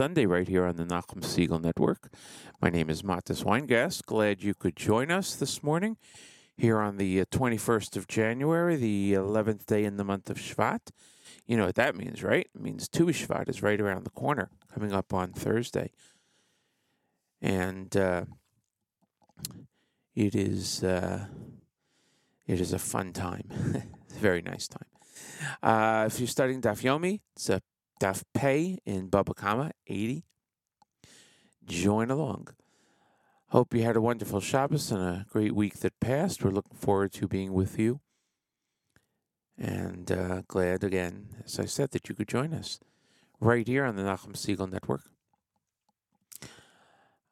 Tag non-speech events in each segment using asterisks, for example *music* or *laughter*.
Sunday right here on the Nachum Segal Network. My name is Mattes Weingast. Glad you could join us this morning here on the 21st uh, of January, the 11th day in the month of Shvat. You know what that means, right? It means Tu Shvat is right around the corner, coming up on Thursday. And uh, it is uh, it is a fun time. *laughs* it's a very nice time. Uh, if you're studying Daf Yomi, it's a Daf Pei in Baba Kama 80. Join along. Hope you had a wonderful Shabbos and a great week that passed. We're looking forward to being with you. And uh, glad again, as I said, that you could join us right here on the Nachum Segal Network.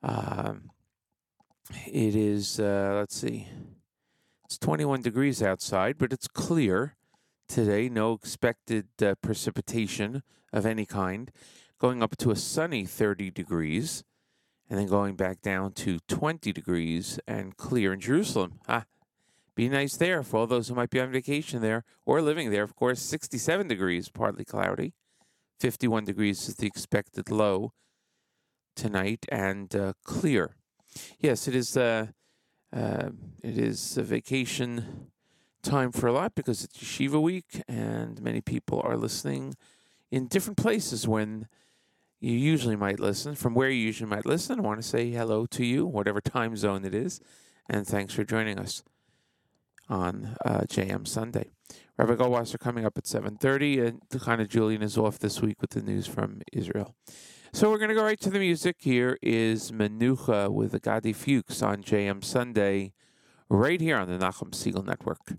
Um, it is, uh, let's see, it's 21 degrees outside, but it's clear today. No expected uh, precipitation of any kind. Going up to a sunny 30 degrees, and then going back down to 20 degrees and clear in Jerusalem. Ah, be nice there for all those who might be on vacation there or living there. Of course, 67 degrees, partly cloudy. 51 degrees is the expected low tonight, and uh, clear. Yes, it is. Uh, uh, it is a vacation time for a lot because it's Yeshiva week and many people are listening in different places when you usually might listen. From where you usually might listen, I want to say hello to you, whatever time zone it is, and thanks for joining us on uh, JM Sunday. Rabbi Goldwasser coming up at 7.30, and of Julian is off this week with the news from Israel. So we're going to go right to the music. Here is Menucha with the Gadi Fuchs on JM Sunday, right here on the Nachum Segal Network.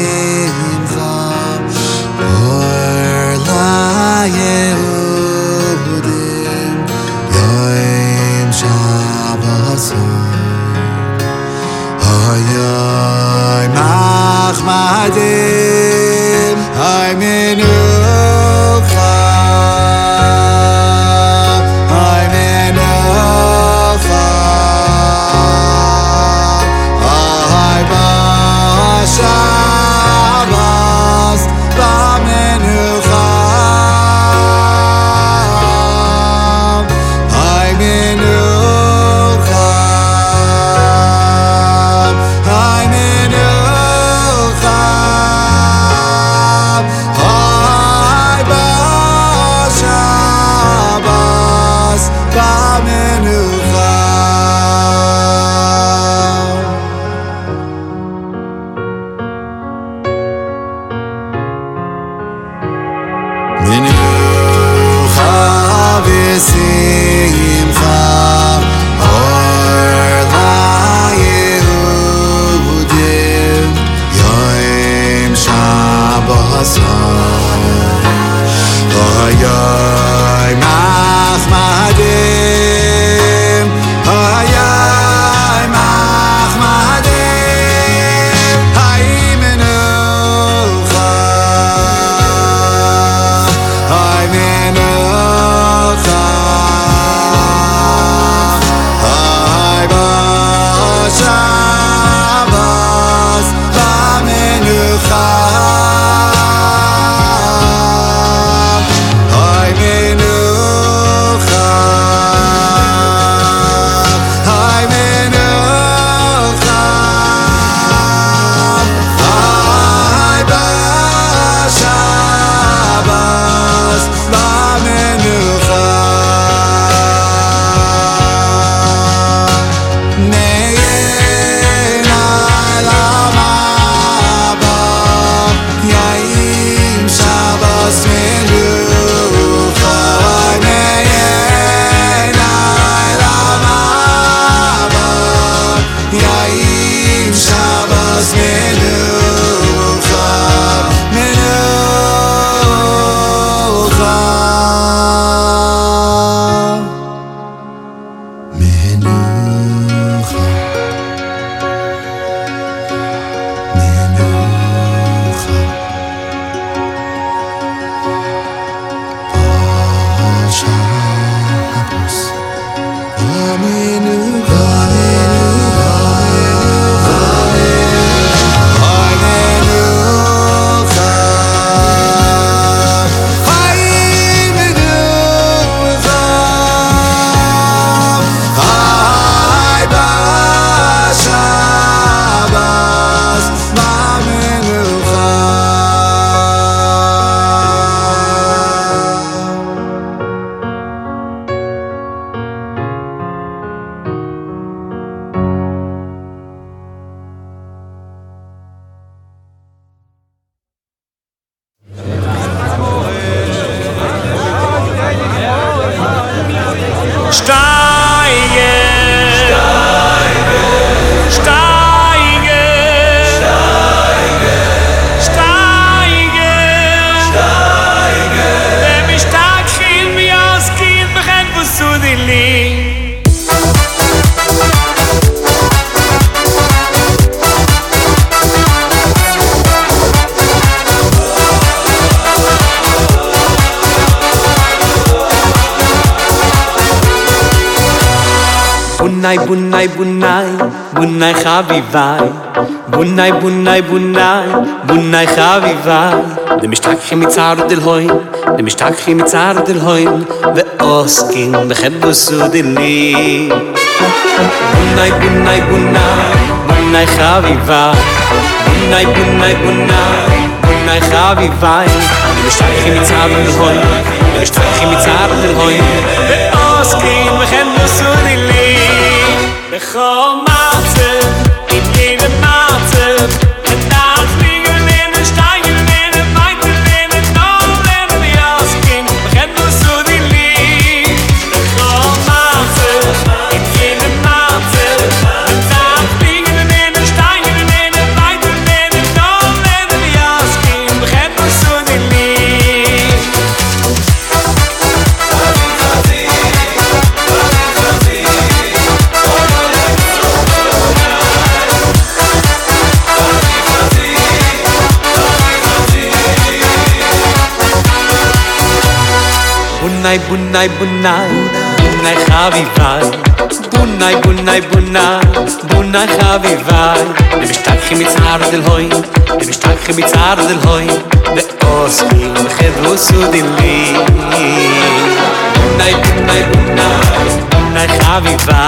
bunai bunai bunai bunai khavivai dem shtak khim tsar del hoy dem shtak khim tsar del hoy ve oskin be khabus dili bunai bunai bunai bunai khavivai bunai bunai bunai bunai khavivai dem shtak khim tsar del hoy dem shtak khim tsar del hoy ve oskin be bunai bunai bunai khavi va bunai bunai bunna bunai khavi va de bistak khim tsar del hoy de bistak khim tsar del hoy de os khim khadus del li bunai bunai bunna bunai khavi va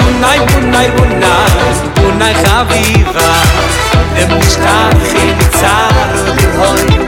bunai bunai bunna bunai khavi va de bistak khim tsar del hoy.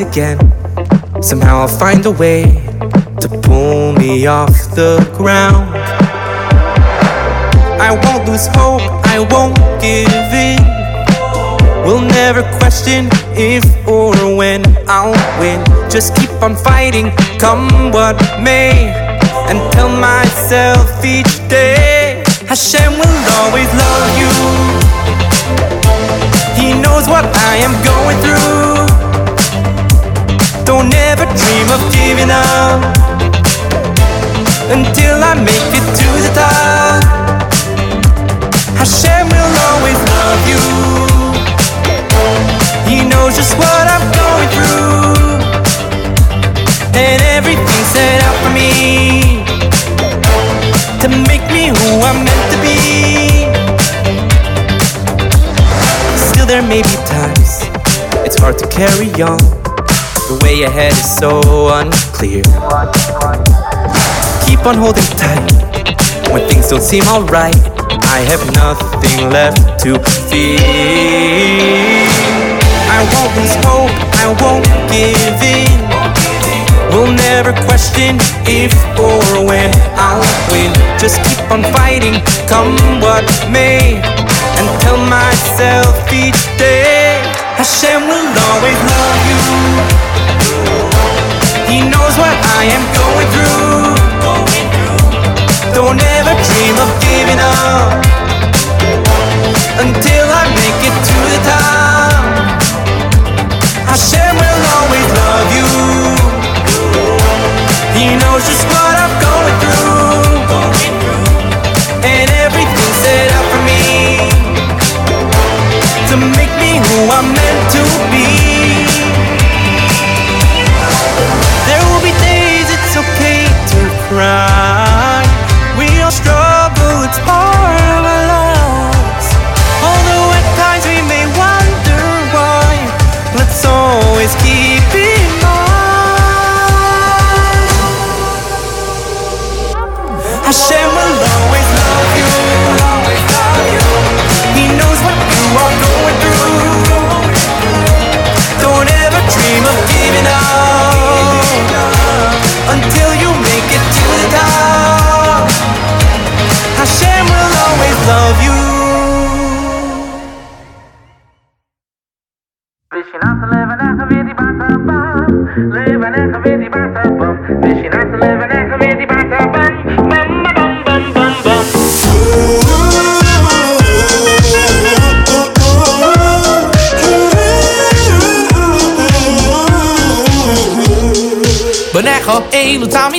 Again, somehow I'll find a way to pull me off the ground. I won't lose hope, I won't give in. We'll never question if or when I'll win. Just keep on fighting, come what may. And tell myself each day Hashem will always love you. He knows what I am going through. Don't ever dream of giving up until I make it to the top. Hashem will always love you. He knows just what I'm going through. And everything's set out for me to make me who I'm meant to be. Still, there may be times it's hard to carry on. The way ahead is so unclear. Keep on holding tight when things don't seem alright. I have nothing left to fear. I won't lose hope, I won't give in. We'll never question if or when I'll win. Just keep on fighting, come what may. And tell myself each day Hashem will always love you. He knows what I am going through. Don't ever dream of giving up until I make it to the top. Hashem will always love you. He knows just what I'm going through,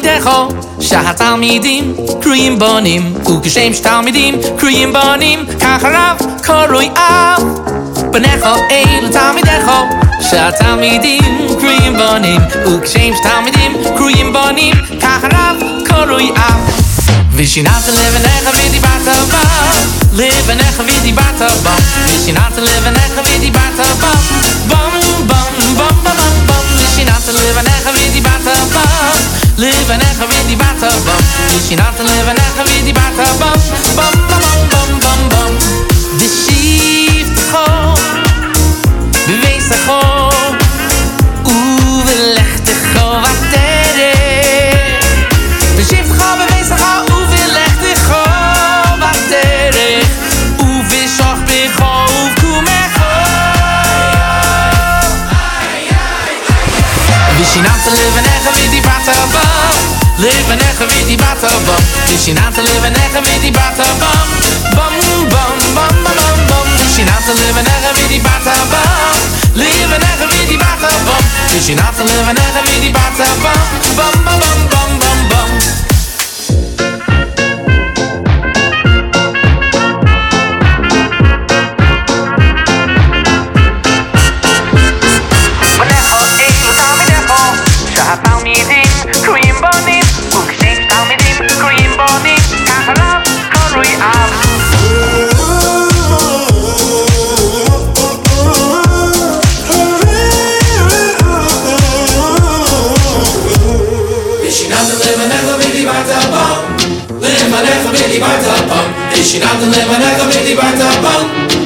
Elu Tamidecho, Shahat Talmidim, Kriyim Bonim, Ukashem Talmidim, Kriyim Bonim, Kacharav, Koroi Av. Benecho, Elu Tamidecho, Shahat Talmidim, Kriyim Bonim, Ukashem Talmidim, Kriyim Bonim, Kacharav, Koroi Av. Vishinat to live in echa vidi bata bam Live in echa vidi bata bam Vishinat to live in echa Live en echt weer die waterbam. Is je te leven en echt weer die waterbam. Bam, bam, bam, bam, bam, bam. De shift gewoon. Bewees er gewoon. Oeh, we legden gewoon wat De shift Hoeveel bewees live leven echt weer die batterbam. Het is je na te leven echt weer die batterbam. Bam, bam, bam, bam, bam, bam. bam. is je na te leven echt weer die batterbam. Leven echt weer die batterbam. Het is je na te leven echt weer die batterbam. Bam, bam, bam, bam. Vidi bata bam Vishinat to live in echa vidi bata bam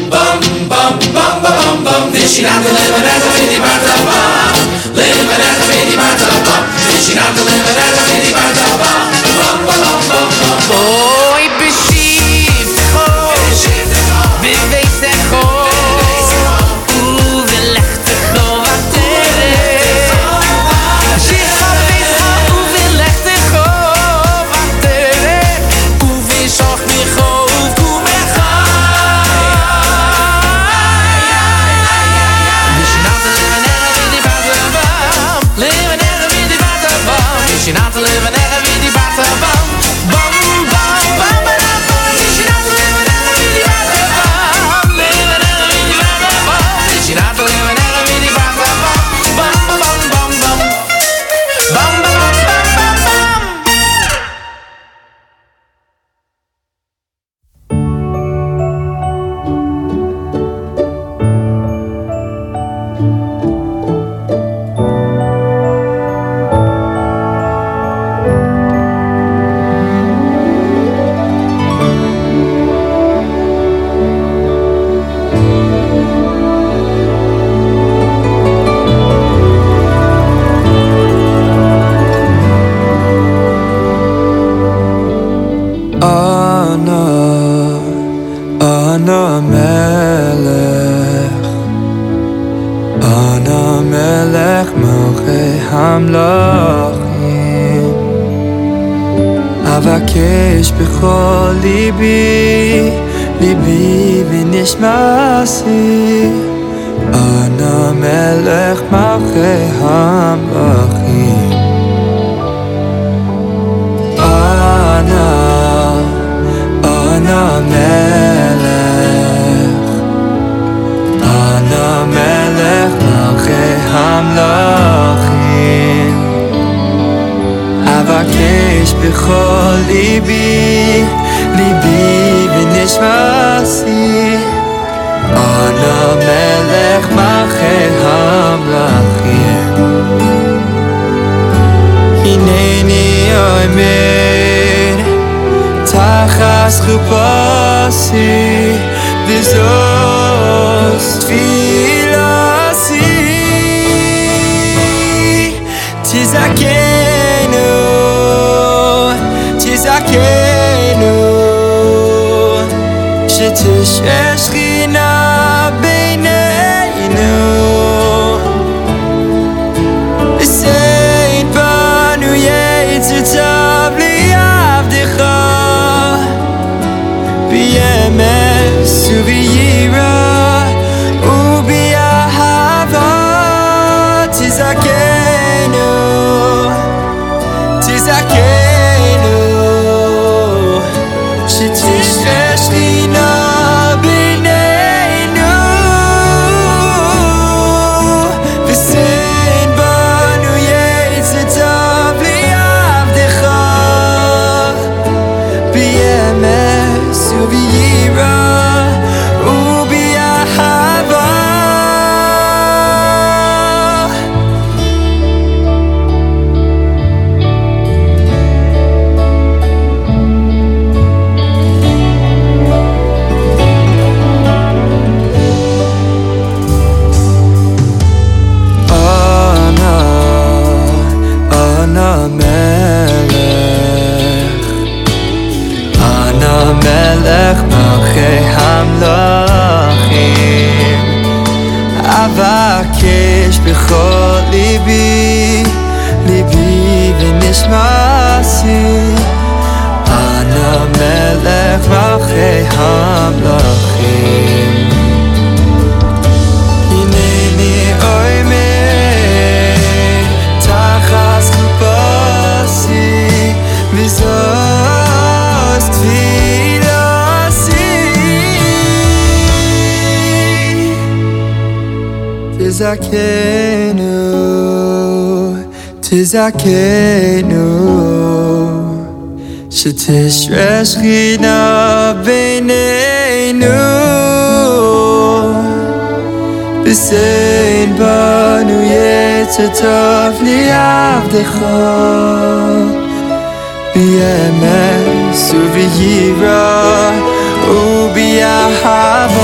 Bam bam bam bam bam bam Vishinat to live in echa vidi bata bam Live echa vidi bata bam Vishinat to המלך בכל ליבי ליבי ונשמעשי עד המלך מלכי המלכים. הנני אוהב תחת חופתי וזאת תפילתי תזכנו תזכנו שתשרה שכינה remesse ליבי, ליבי ונשמעתי, אנא מלך מלכי המלכים. תזכנו, תזכנו שתשרה שכינה בינינו ושאין בנו יצר טוב לעבדך בימס וביראה ובאהבה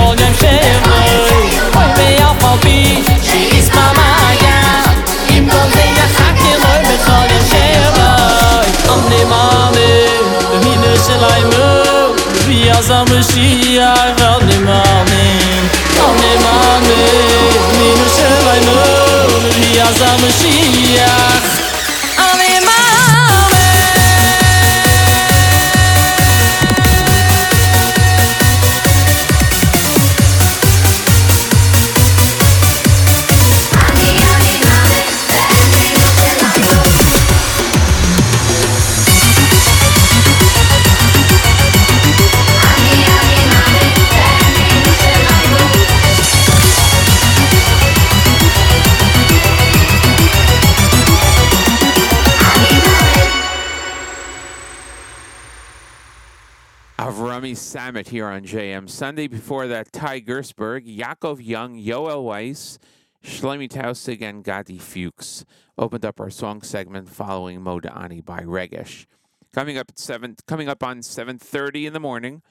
מביא עשה משיח אני מאמין אני מאמין במינו שלנו מביא עשה משיח אני Here on JM Sunday. Before that, Ty Gersberg, Yaakov Young, Yoel Weiss, Shlomi Tausig, and Gadi Fuchs opened up our song segment following Modani by Regesh. Coming up at seven, coming up on seven thirty in the morning,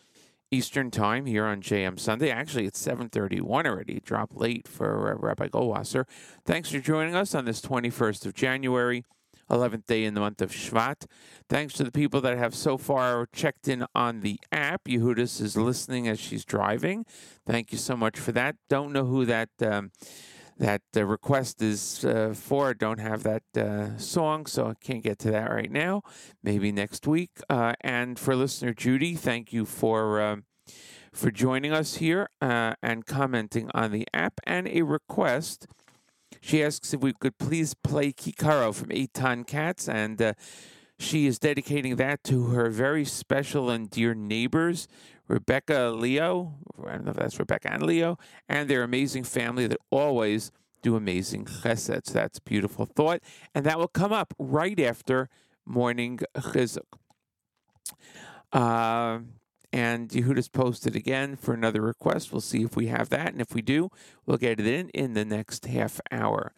Eastern Time here on JM Sunday. Actually, it's seven thirty-one already. Drop late for Rabbi Goldwasser. Thanks for joining us on this twenty-first of January. 11th day in the month of Shvat. Thanks to the people that have so far checked in on the app. Yehudis is listening as she's driving. Thank you so much for that. Don't know who that um, that uh, request is uh, for. Don't have that uh, song, so I can't get to that right now. Maybe next week. Uh, and for listener Judy, thank you for. Um, for joining us here uh, and commenting on the app, and a request she asks if we could please play Kikaro from Eight Ton Cats, and uh, she is dedicating that to her very special and dear neighbors, Rebecca Leo. I don't know if that's Rebecca and Leo, and their amazing family that always do amazing chesed. So that's beautiful thought, and that will come up right after morning chizuk. Uh, And Yehuda's posted again for another request. We'll see if we have that. And if we do, we'll get it in in the next half hour.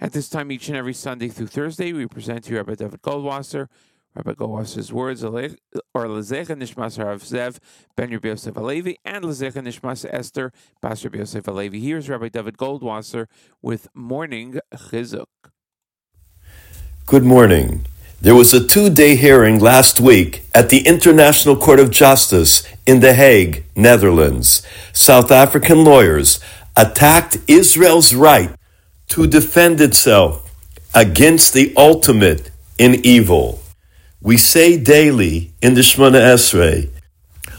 At this time, each and every Sunday through Thursday, we present to you Rabbi Dovid Goldwasser. Rabbi Goldwasser's words are Lezecha Nishmas Harav Zev Ben Rabbi Yosef Alevi and Lezecha Nishmas Esther Bas Rabbi Yosef Alevi. Here's Rabbi Dovid Goldwasser with Morning Chizuk. Good morning. There was a two day hearing last week at the International Court of Justice in The Hague, Netherlands. South African lawyers attacked Israel's right to defend itself against the ultimate in evil. We say daily in the Shemona Esrei,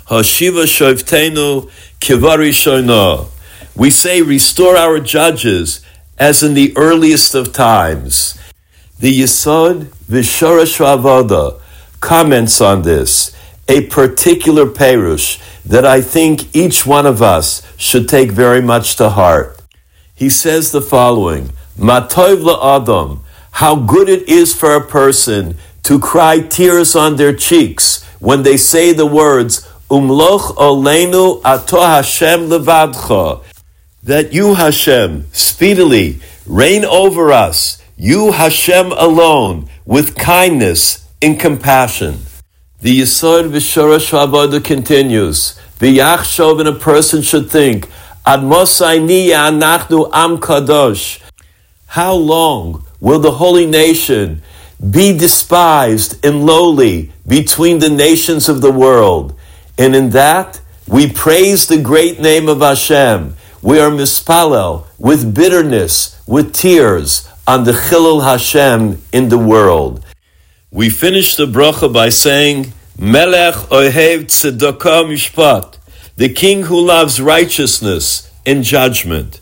Hashiva Shovtenu Kivari Shono. We say, restore our judges as in the earliest of times. The Yisod Vishorash Havodah comments on this, a particular perush that I think each one of us should take very much to heart. He says the following, Matov Adam, how good it is for a person to cry tears on their cheeks when they say the words, Umloch Olenu Ato Hashem Levadcha, that you, Hashem, speedily reign over us you, Hashem alone, with kindness and compassion. The Yisod V'Shorash Havodah continues. The V'yachshov, and a person should think, Am Kadosh. How long will the holy nation be despised and lowly between the nations of the world? And in that, we praise the great name of Hashem. We are mispalel with bitterness, with tears, on the Chilul Hashem in the world. We finish the bracha by saying, Melech Ohev Tzedakah Mishpat, the king who loves righteousness and judgment.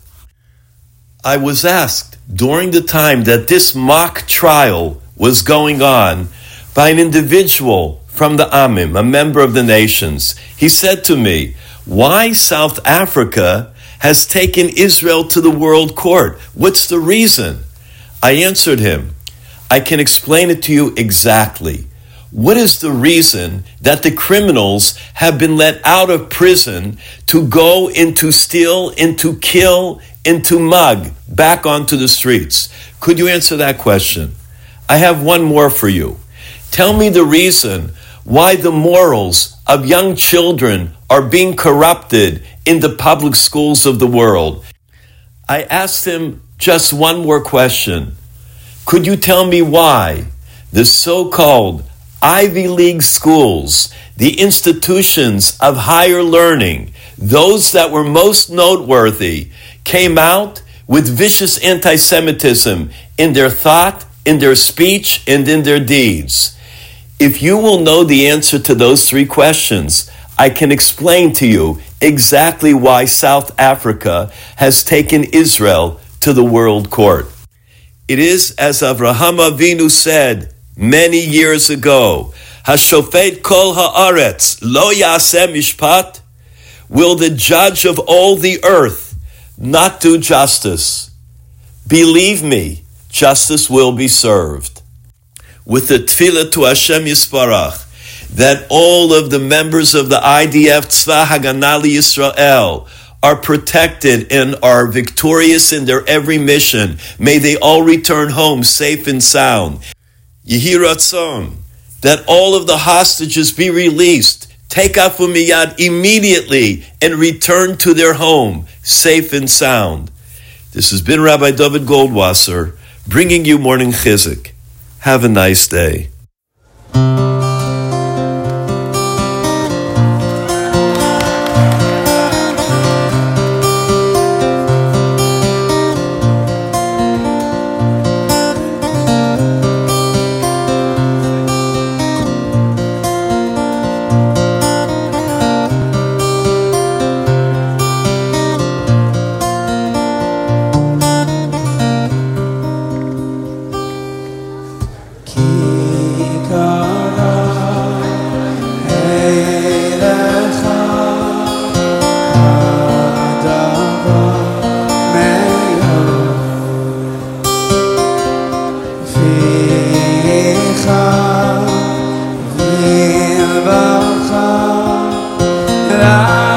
I was asked during the time that this mock trial was going on by an individual from the Amim, a member of the nations. He said to me, Why South Africa has taken Israel to the world court? What's the reason? I answered him, I can explain it to you exactly. What is the reason that the criminals have been let out of prison to go into steal, into kill, into mug, back onto the streets? Could you answer that question? I have one more for you. Tell me the reason why the morals of young children are being corrupted in the public schools of the world. I asked him just one more question. Could you tell me why the so called Ivy League schools, the institutions of higher learning, those that were most noteworthy, came out with vicious anti Semitism in their thought, in their speech, and in their deeds? If you will know the answer to those three questions, I can explain to you exactly why South Africa has taken Israel to the world court. It is as Avraham Avinu said many years ago, Hashofet kol haaretz lo yaseh mishpat, will the judge of all the earth not do justice? Believe me, justice will be served. With the tefillah to Hashem Yisparach, that all of the members of the IDF Tzva Haganah Yisrael are protected and are victorious in their every mission. May they all return home safe and sound. Yehi Ratzon, that all of the hostages be released. Take Afumiyad immediately and return to their home safe and sound. This has been Rabbi Dovid Goldwasser bringing you Morning Chizuk. Have a nice day. lugar.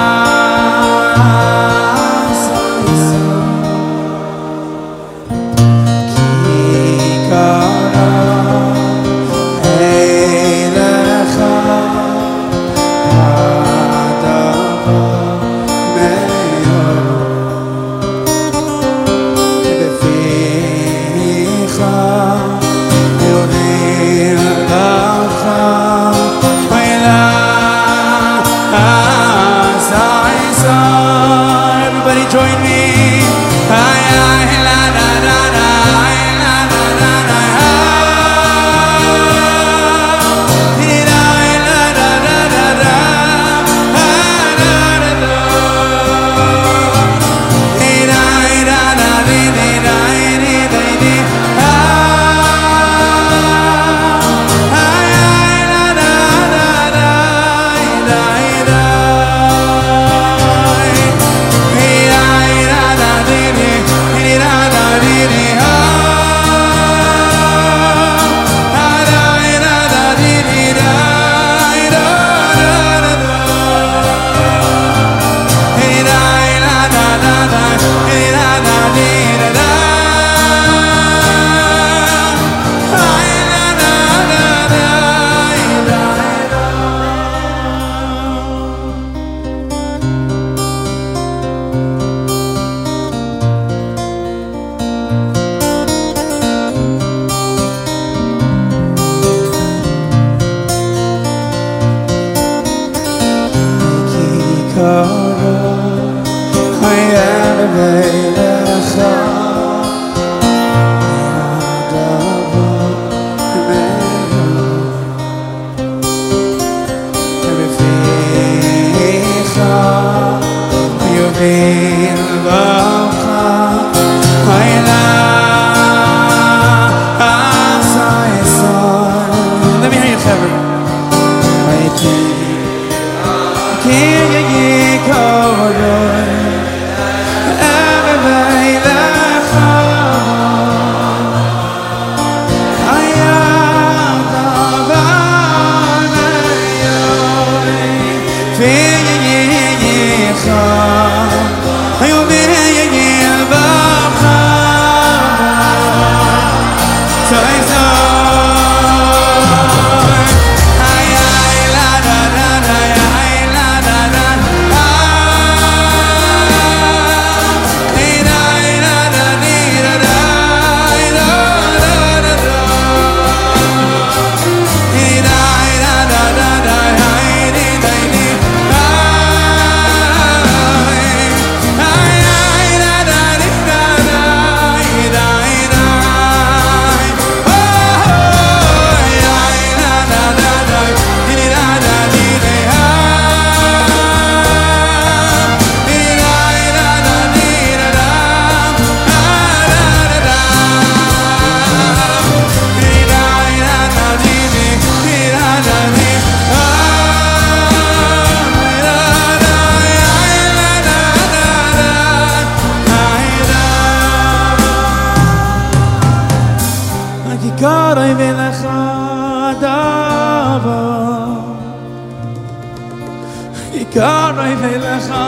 lecha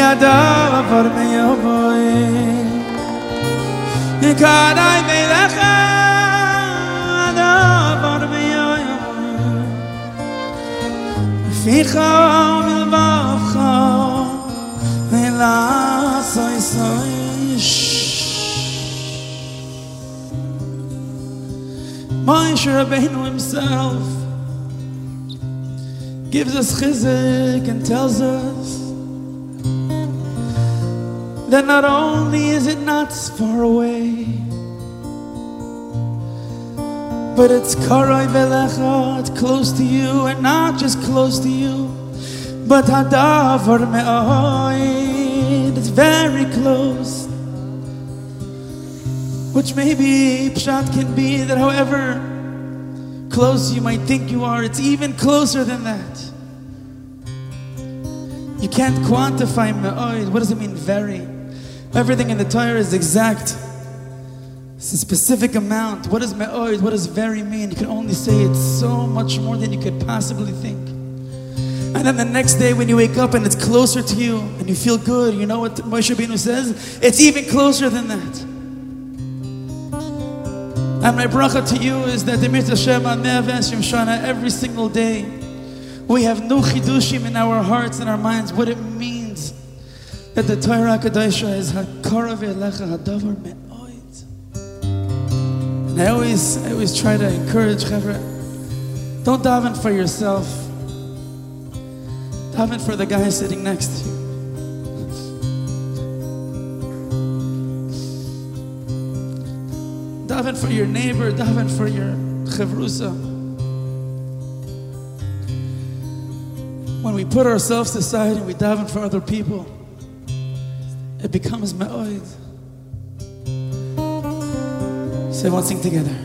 Yadav avar meyovoy Yikadai melecha Yadav avar meyovoy Ficha milvavcha Vela soy soy Moshe Rabbeinu himself gives us chizuk and tells us that not only is it not far away, but it's karai velecha, it's close to you, and not just close to you, but hadavar me'oid, it's very close. Which maybe pshat can be that however close you might think you are, it's even closer than that. You can't quantify me'oid. Oh, what does it mean, very? Everything in the Torah is exact. It's a specific amount. What does me'oid, oh, what does very mean? You can only say it's so much more than you could possibly think. And then the next day when you wake up and it's closer to you and you feel good, you know what Moshe Rabbeinu says? It's even closer than that. And my bracha to you is that the Mitzvah Shema Neves Yom Shana every single day. We have new chidushim in our hearts and our minds what it means that the Torah Kadosha is Hakara Ve'elecha Hadavar Me'oid. And I always, I always try to encourage Chevra, don't daven for yourself. Daven for the guy sitting next to you. daven for your neighbor, daven for your chavrusa. When we put ourselves aside and we daven for other people, it becomes ma'oid. Say one thing together.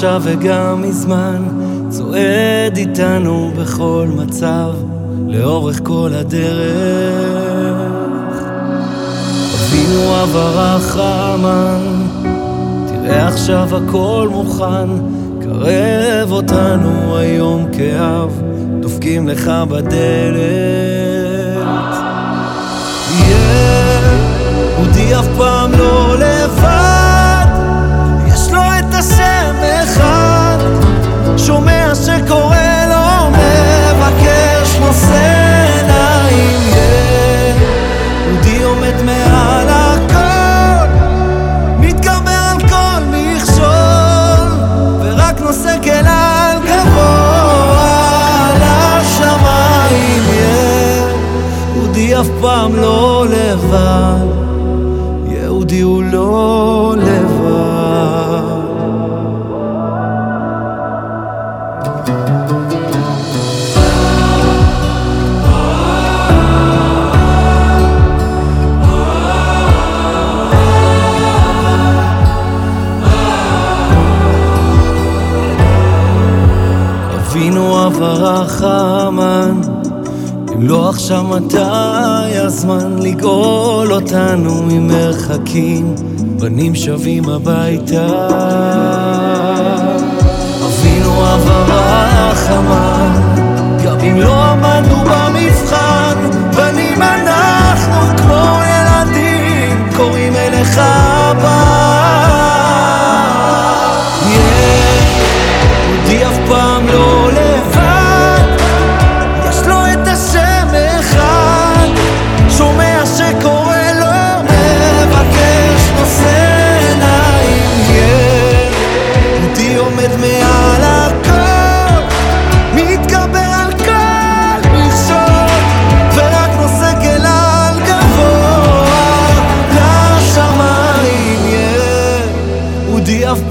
עכשיו וגם מזמן צועד איתנו בכל מצב לאורך כל הדרך. אבינו אב הרחמן תראה עכשיו הכל מוכן קרב אותנו היום כאב דופקים לך בדלת. יהודי אף פעם לא לבד אף פעם לא לבד. יהודי הוא לא לבד. אבינו אב הרחמן אם לא עכשיו מתי הזמן לגאול אותנו ממרחקים. בנים שבים הביתה. אבינו אב הרחמן גם אם לא עמדנו במבחן בנים אנחנו כמו ילדים קוראים אליך הבא יהודי אף פעם לא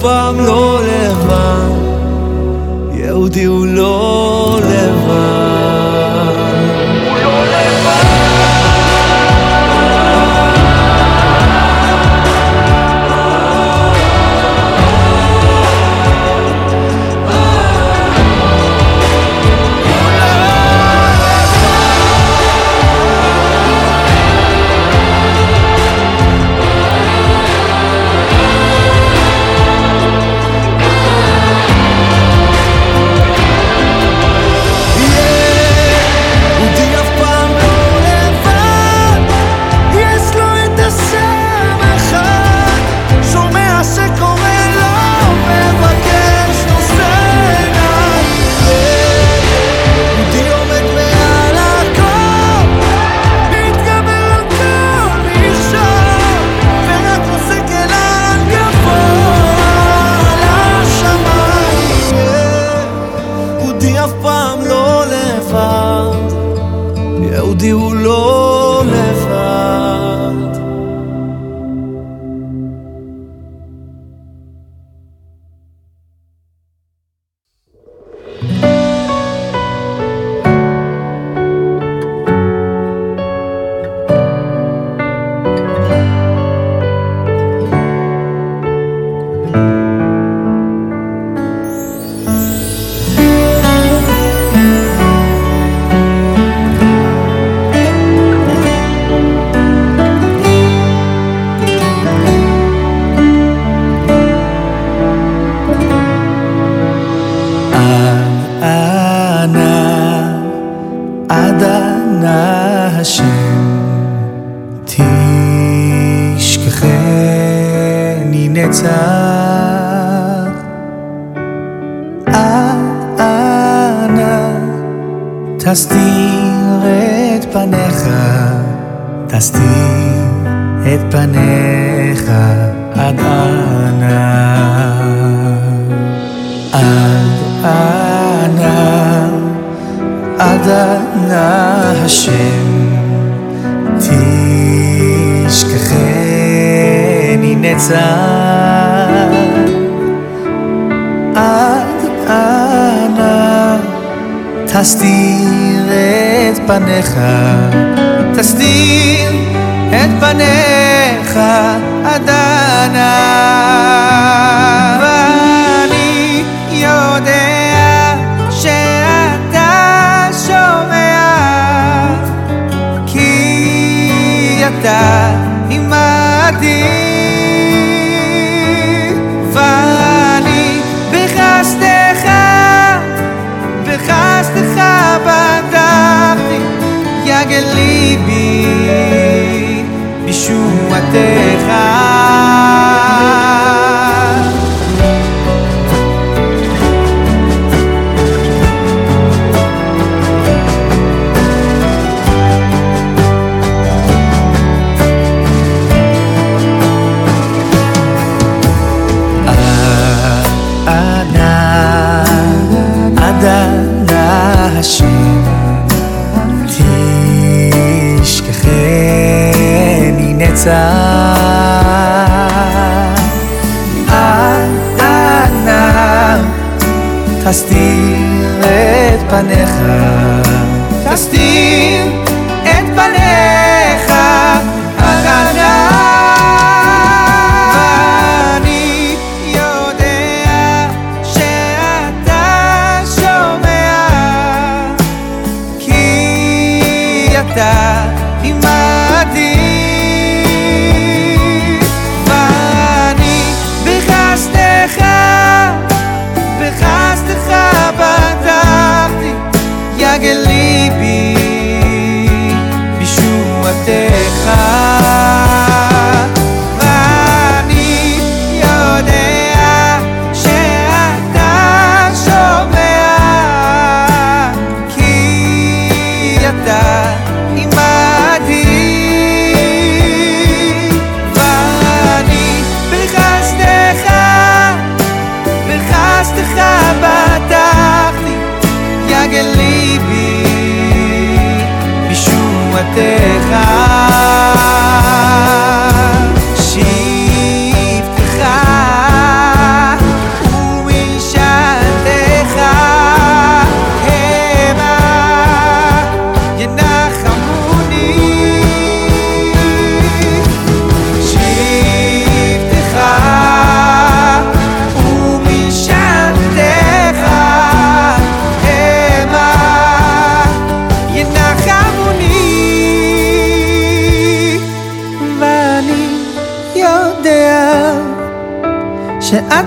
פעם לא לבד יהודי הוא לא לבד השם תשכחני נצח אנא תסתיר את פניך תסתיר את פניך פניך. תסתיר את פניך עד ענן בישועתך תסתיר את פניך תסתיר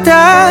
matar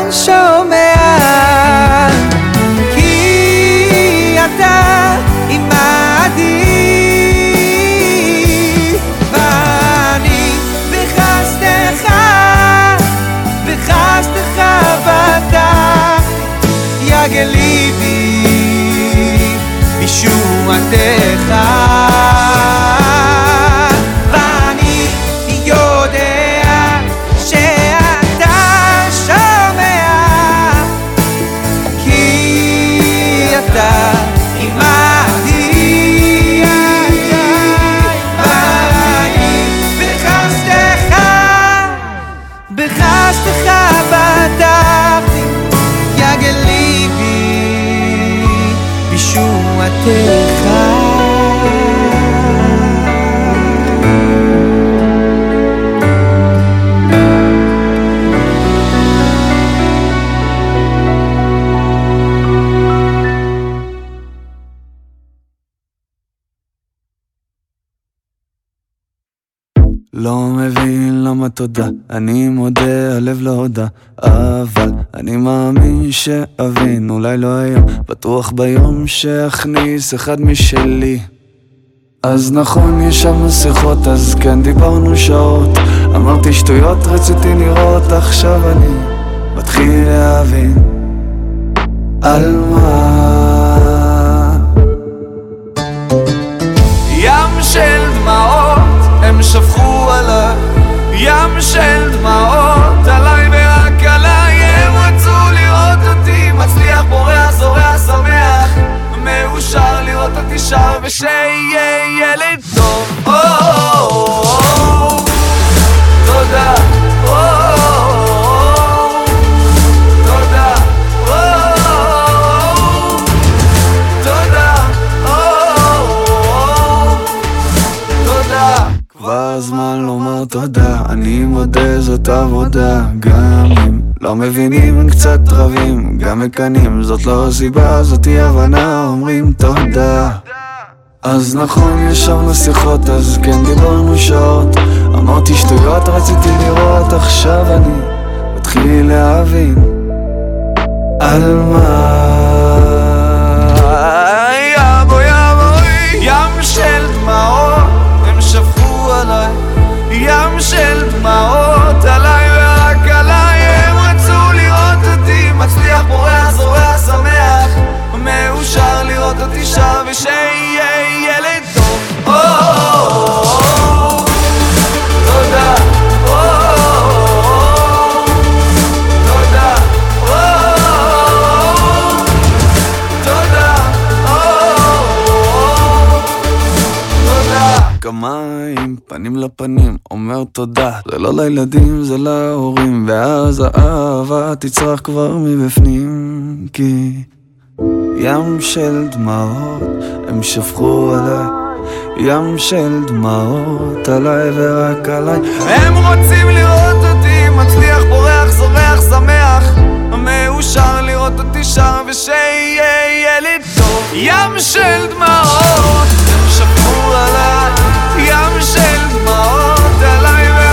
תודה, אני מודה, הלב לא הודה, אבל אני מאמין שאבין, אולי לא היום, בטוח ביום שאכניס אחד משלי. אז נכון, יש שם שיחות, אז כן דיברנו שעות, אמרתי שטויות, רציתי לראות, עכשיו אני מתחיל להבין על מה. ים של דמעות הם שפכו עליי ים של דמעות עליי ורק עליי הם רצו לראות אותי מצליח, בורח, זורח, שמח. מאושר לראות אותי שר ושיהיה ילד טוב. או, או, או, תודה לומר תודה, אני מודה זאת עבודה. גם אם לא מבינים הם קצת רבים. גם מקנאים זאת לא סיבה זאתי הבנה. אומרים תודה. אז נכון ישבנו שיחות אז כן דיברנו שעות. אמרתי שטויות רציתי לראות עכשיו אני מתחיל להבין. על מה ושיהיה ילד טוב. תודה. פנים לפנים, אומר תודה. זה לא לילדים, זה להורים ואז האהבה תצרח כבר מבפנים כי ים של דמעות הם שפכו עליי. ים של דמעות עליי ורק עליי. הם רוצים לראות אותי מצליח, בורח, זורח, שמח. מאושר לראות אותי שר ושיהיה ילד טוב. ים של דמעות הם שפכו עליי. ים של דמעות עליי ורק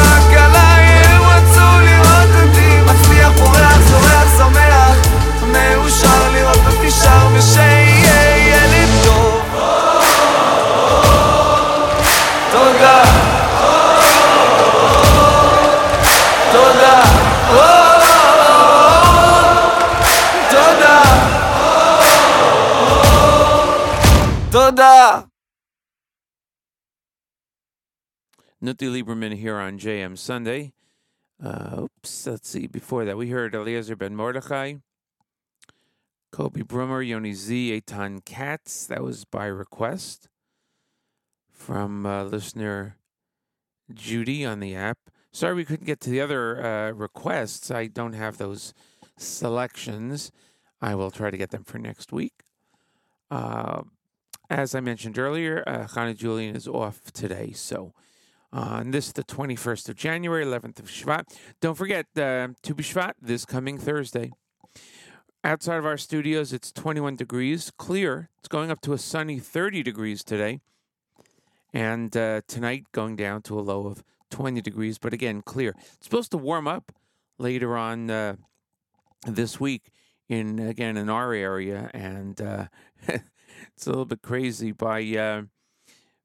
אותי שר ושיהיה ילד טוב תודה תודה תודה תודה Nutti Lieberman here on JM Sunday. Uh, oops, let's see. Before that, we heard Eliezer Ben Mordechai, Kobe Brummer, Yoni Z, Eitan Katz. That was by request from uh, listener Judy on the app. Sorry we couldn't get to the other uh, requests. I don't have those selections. I will try to get them for next week. Uh, as I mentioned earlier, uh, Julian is off today, so on this, the 21st of January, 11th of Shvat. Don't forget, uh, Tu B'Shvat this coming Thursday. Outside of our studios, it's 21 degrees, clear. It's going up to a sunny 30 degrees today. And uh, tonight, going down to a low of 20 degrees, but again, clear. It's supposed to warm up later on uh, this week in, again, in our area. And uh, *laughs* it's a little bit crazy. By uh,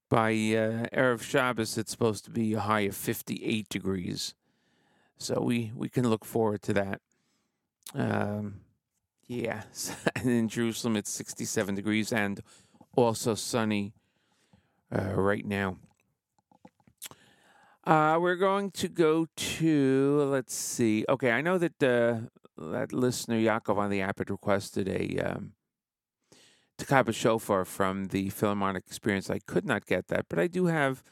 by uh, Erev Shabbos, it's supposed to be a high of 58 degrees. So we, we can look forward to that. Um, yeah. *laughs* And in Jerusalem, it's 67 degrees and also sunny uh, right now. Uh, we're going to go to, let's see. Okay, I know that uh, that listener Yaakov on the app had requested a um, Tiku BaShofar from the Philharmonic Experience. I could not get that, but I do have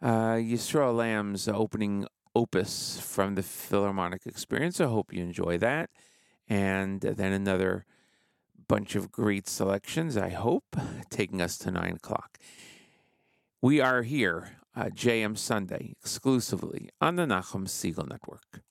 uh, Yisrael Lamm's opening opus from the Philharmonic Experience. I hope you enjoy that. And then another bunch of great selections, I hope, taking us to 9 o'clock. We are here, uh, JM Sunday, exclusively on the Nachum Segal Network.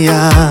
yeah.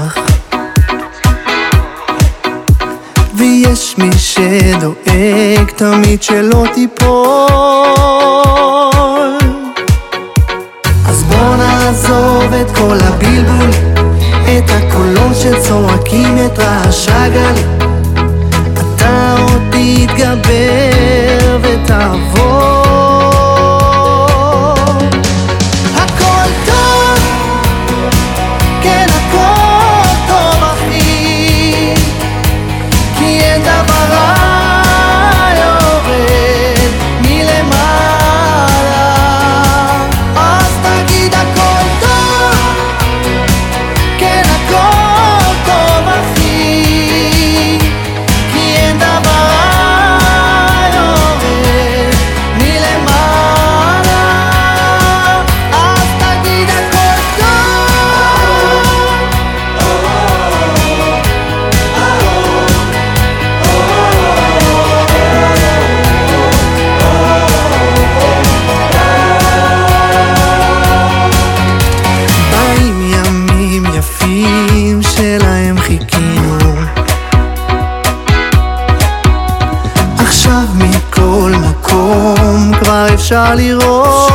אפשר לראות.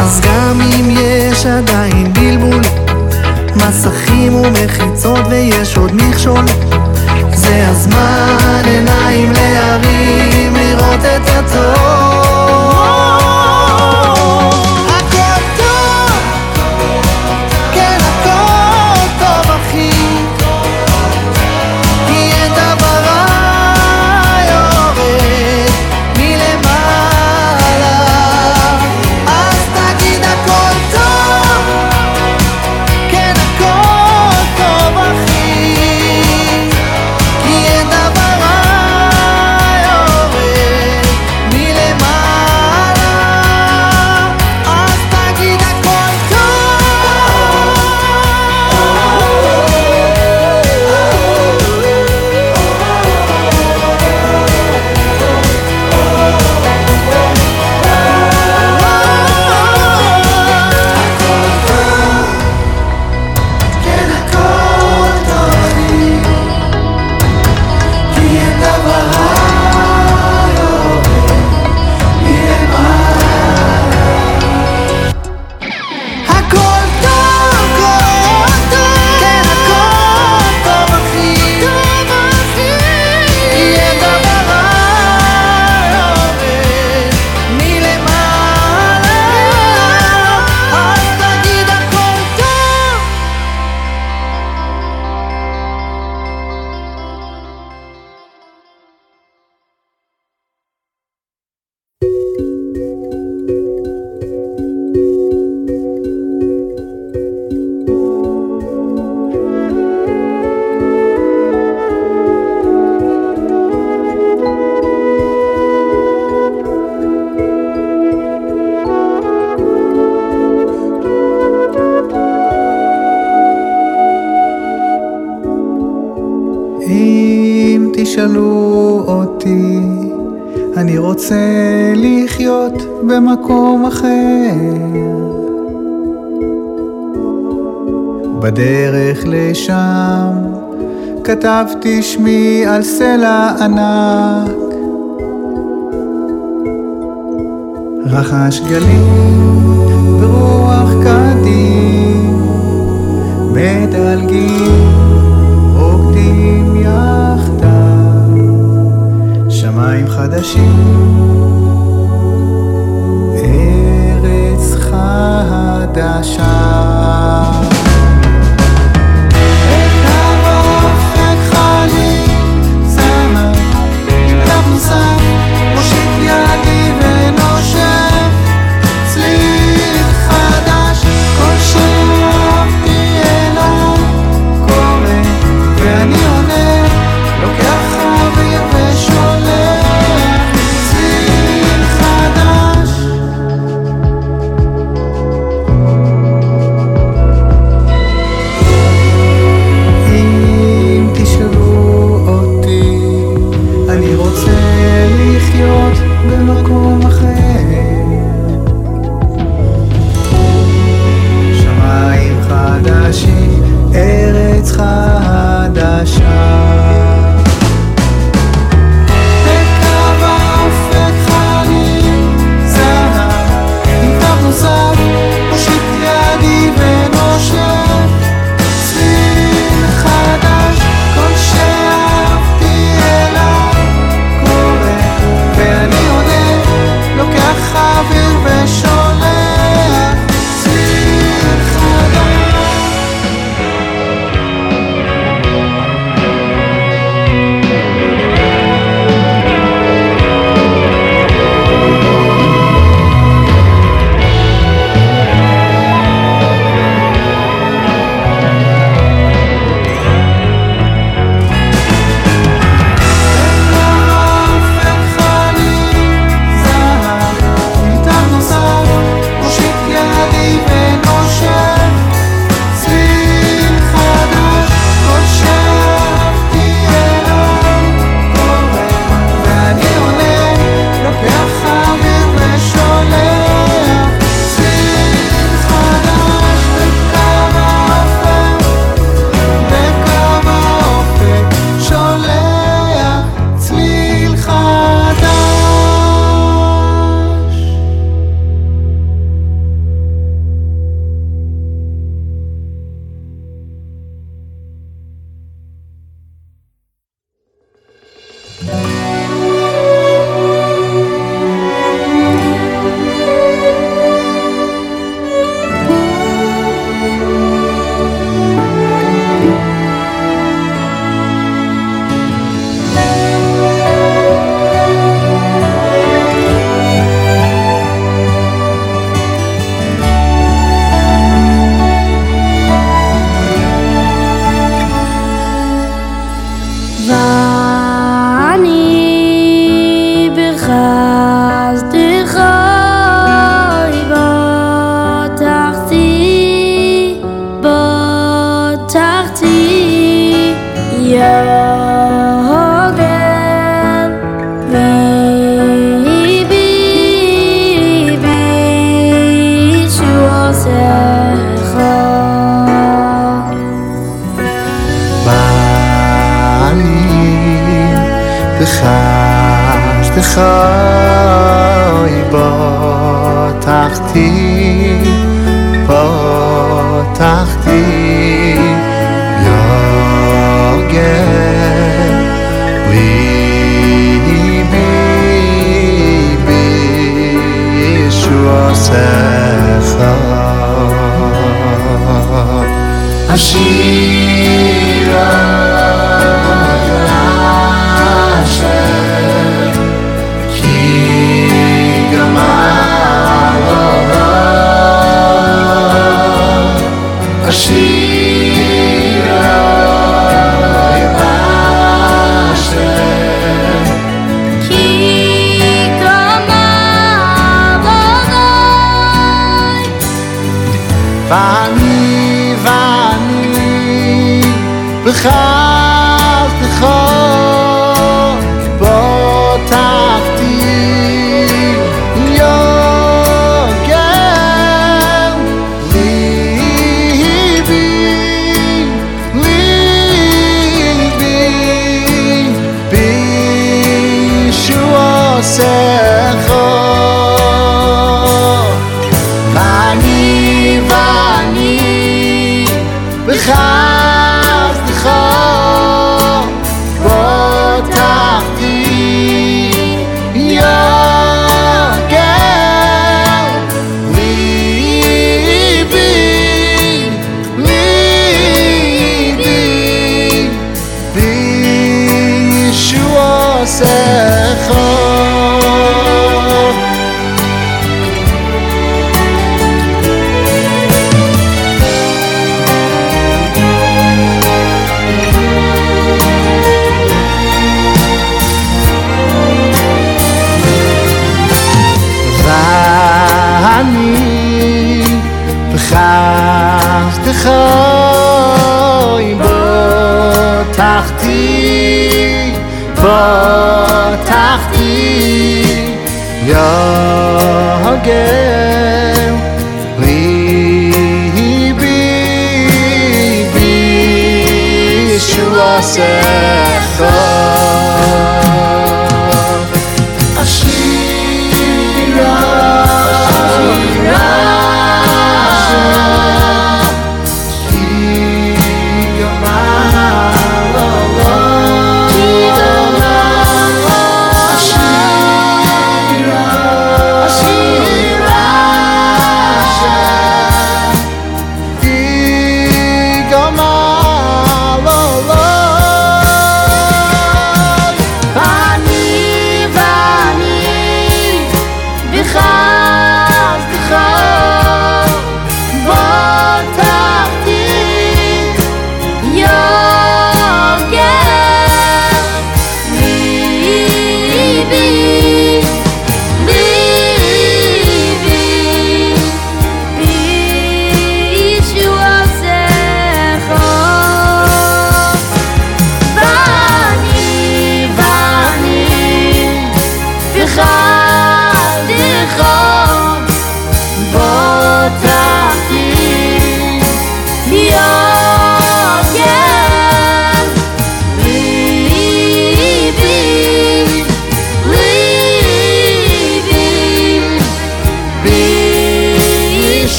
אז גם אם יש עדיין בלבול מסכים ומחיצות ויש עוד מכשול זה הזמן. שם, כתבתי שמי על סלע ענק. רחש גלים ברוח קדים, מדלגים, רוקדים יחדיו, שמיים חדשים. חדשה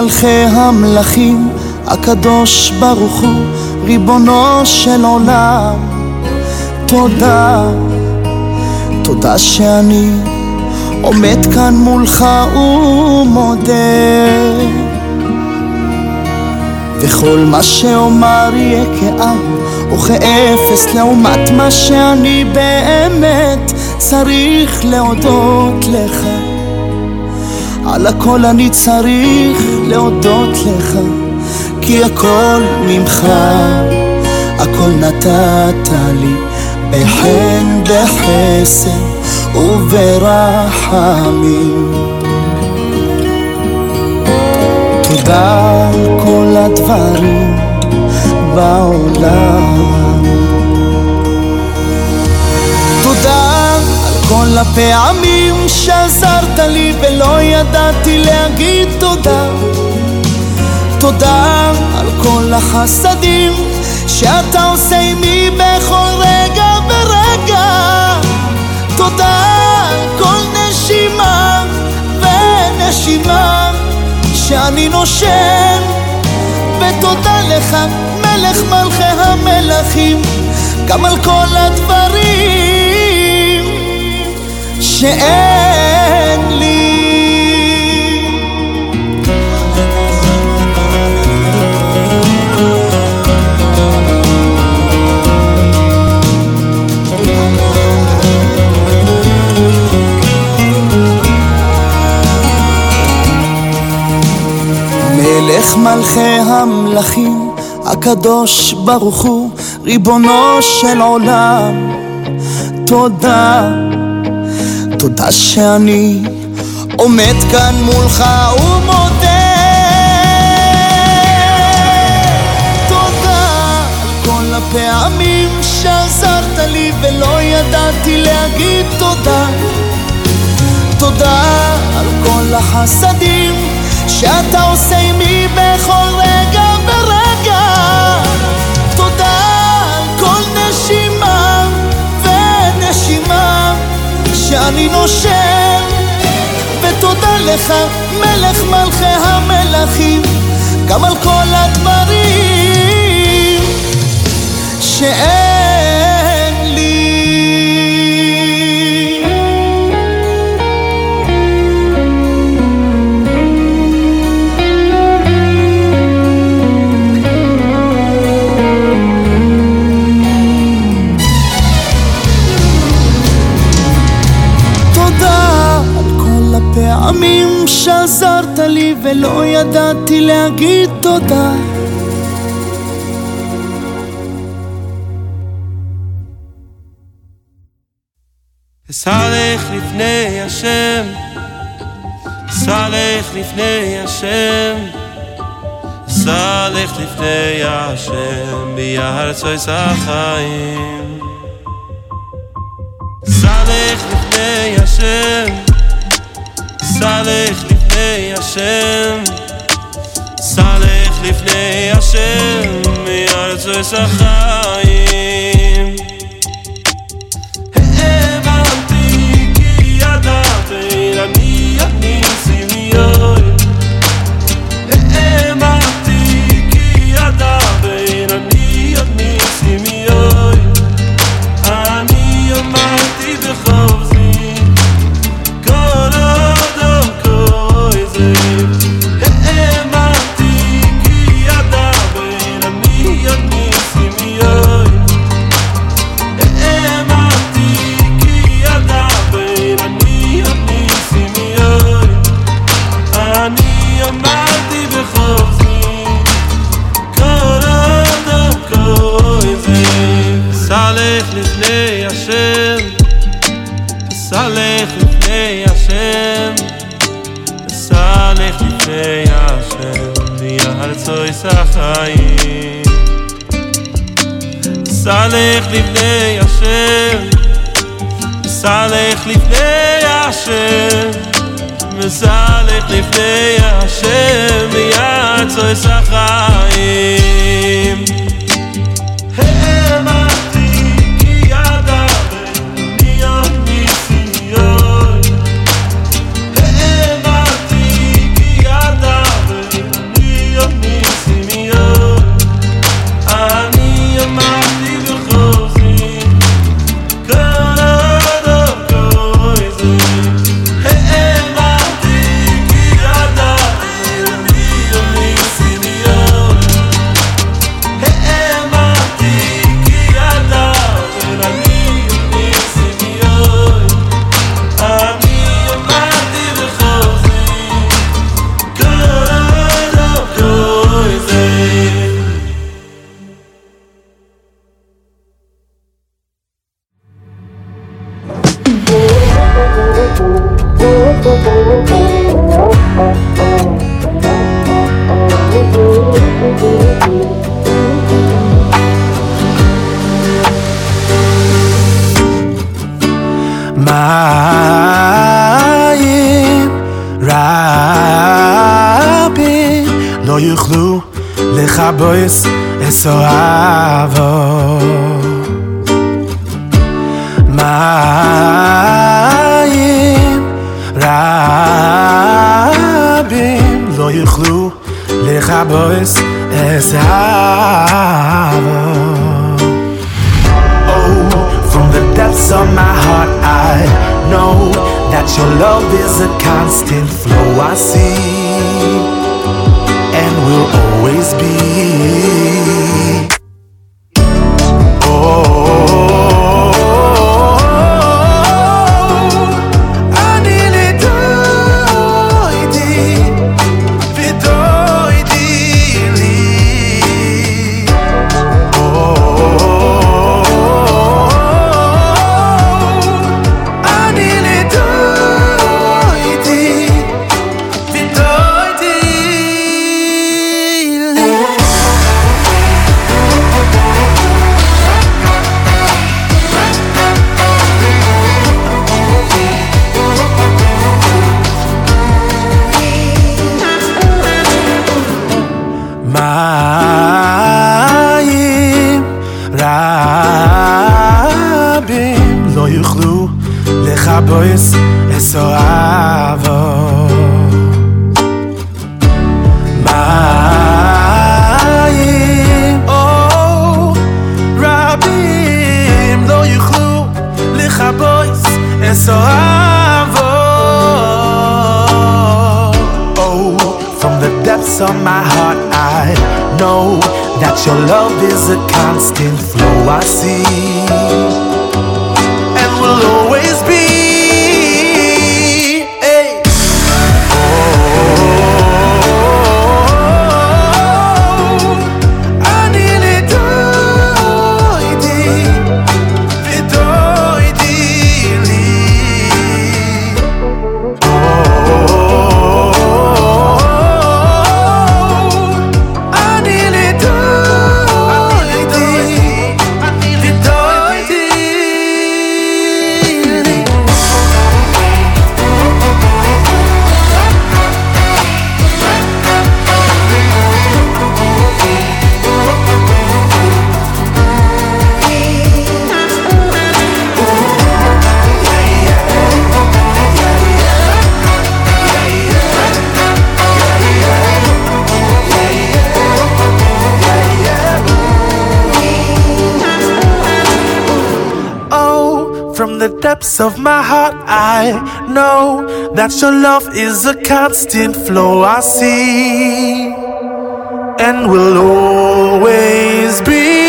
מלכי המלכים, הקדוש ברוך הוא, ריבונו של עולם. תודה, תודה שאני עומד כאן מולך ומודה. וכל מה שאומר יהיה כעם, וכאפס לעומת מה שאני באמת צריך להודות לך על הכל אני צריך להודות לך כי הכל ממך, הכל נתת לי בחן, בחסד וברחמים. תודה על כל הדברים בעולם. כל הפעמים שעזרת לי ולא ידעתי להגיד תודה. תודה על כל החסדים שאתה עושה עימי בכל רגע ורגע. תודה על כל נשימה ונשימה שאני נושם ותודה לך מלך מלכי המלכים גם על כל הדברים שאין לי מלך מלכי המלכים, הקדוש ברוך הוא, ריבונו של עולם. תודה, תודה שאני עומד כאן מולך ומודה. תודה על כל הפעמים שעזרת לי ולא ידעתי להגיד תודה. תודה על כל החסדים שאתה עושה עימי בכל רגע ורגע תודה על כל נשימה ונשימה שאני נושם ותודה לך מלך מלכי המלכים גם על כל הדברים שאין שעזרת לי ולא ידעתי להגיד תודה. סלח לפני השם, סלח לפני השם, סלח לפני השם, בארצות החיים. סלח לפני השם, סלח לפני השם, בארצות boys and so I've Oh, from the depths of my heart I know that your love is a constant flow I see. And will always depths of my heart, I know that your love is a constant flow I see and will always be.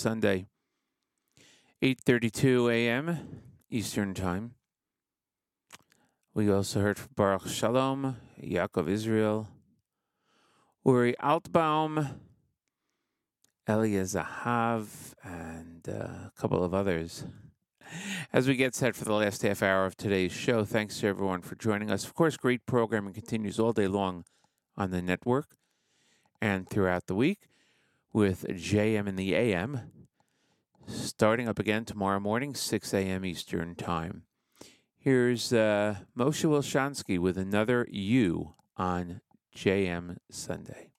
Sunday. 8:32 a.m. Eastern Time. We also heard from Baruch Shalom, Yaakov Israel, Uri Altbaum, Elia Zahav, and uh, a couple of others. As we get set for the last half hour of today's show, thanks to everyone for joining us. Of course, great programming continues all day long on the network and throughout the week with JM in the AM, starting up again tomorrow morning, 6 a.m. Eastern Time. Here's uh, Moshe Wilshansky with another You on JM Sunday.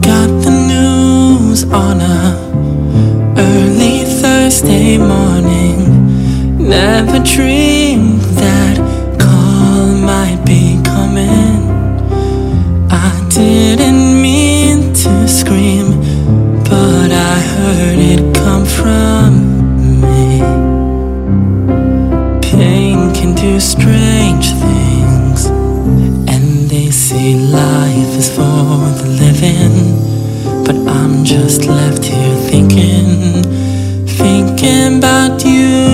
got day morning. Never dreamed that call might be coming. I didn't mean to scream, but I heard it come from me. Pain can do strange things, and they say life is for the living. But I'm just left here thinking about you.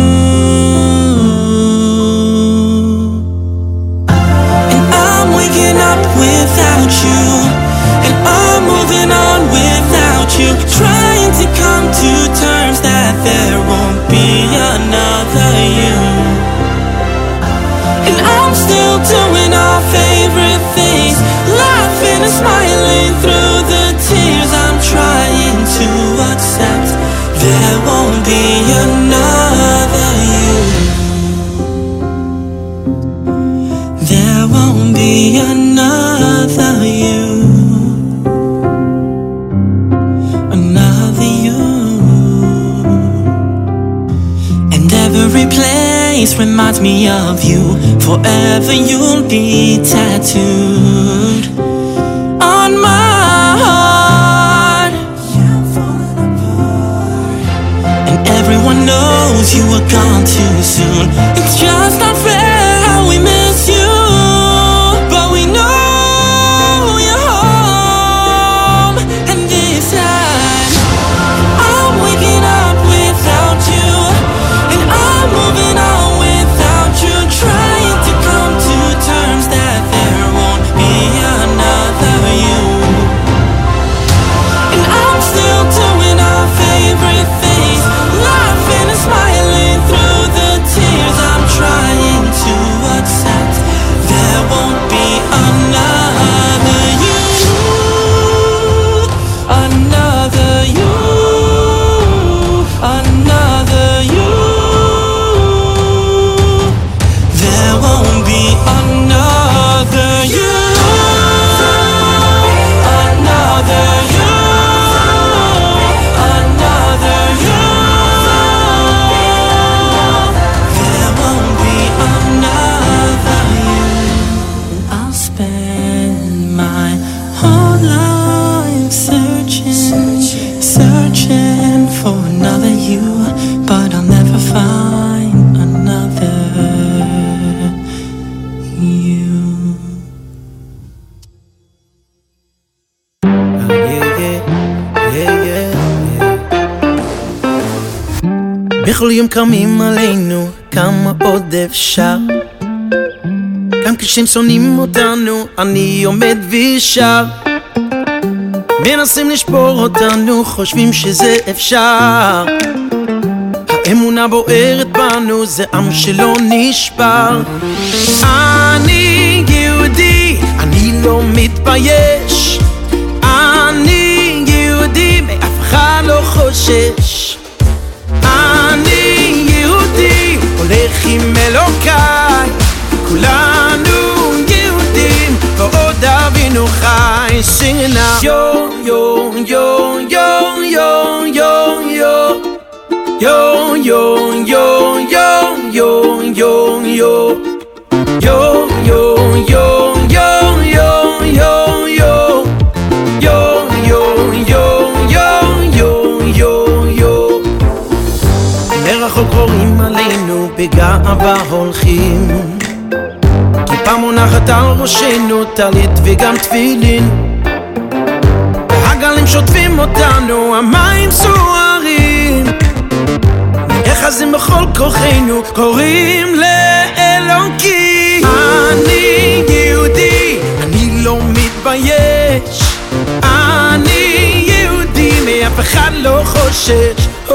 שונאים אותנו, אני עומד ושר. מנסים לשבור אותנו, חושבים שזה אפשר. האמונה בוערת בנו, זה עם שלא נשבר. אני יהודי, אני לא מתבייש. אני יהודי, מאף אחד לא חושש. אני יהודי, הולך עם אלוקיי, כולנו ועוד אבינו חי, singing now. yo, yo, yo, yo, yo, yo, yo. Yo, yo, yo, yo, yo, yo, yo. Yo, yo, yo, yo, yo, yo, yo. Yo, yo, yo, yo, yo, yo, yo. מרחוק רואים עלינו בגאווה הולכים כיפה מונחת על ראשנו, טלית וגם תפילין. הגלים שוטפים אותנו, המים סוערים. נאחזים בכל כוחנו, קוראים לאלוקים? אני יהודי, אני לא מתבייש. אני יהודי, מאף אחד לא חושש. Oh,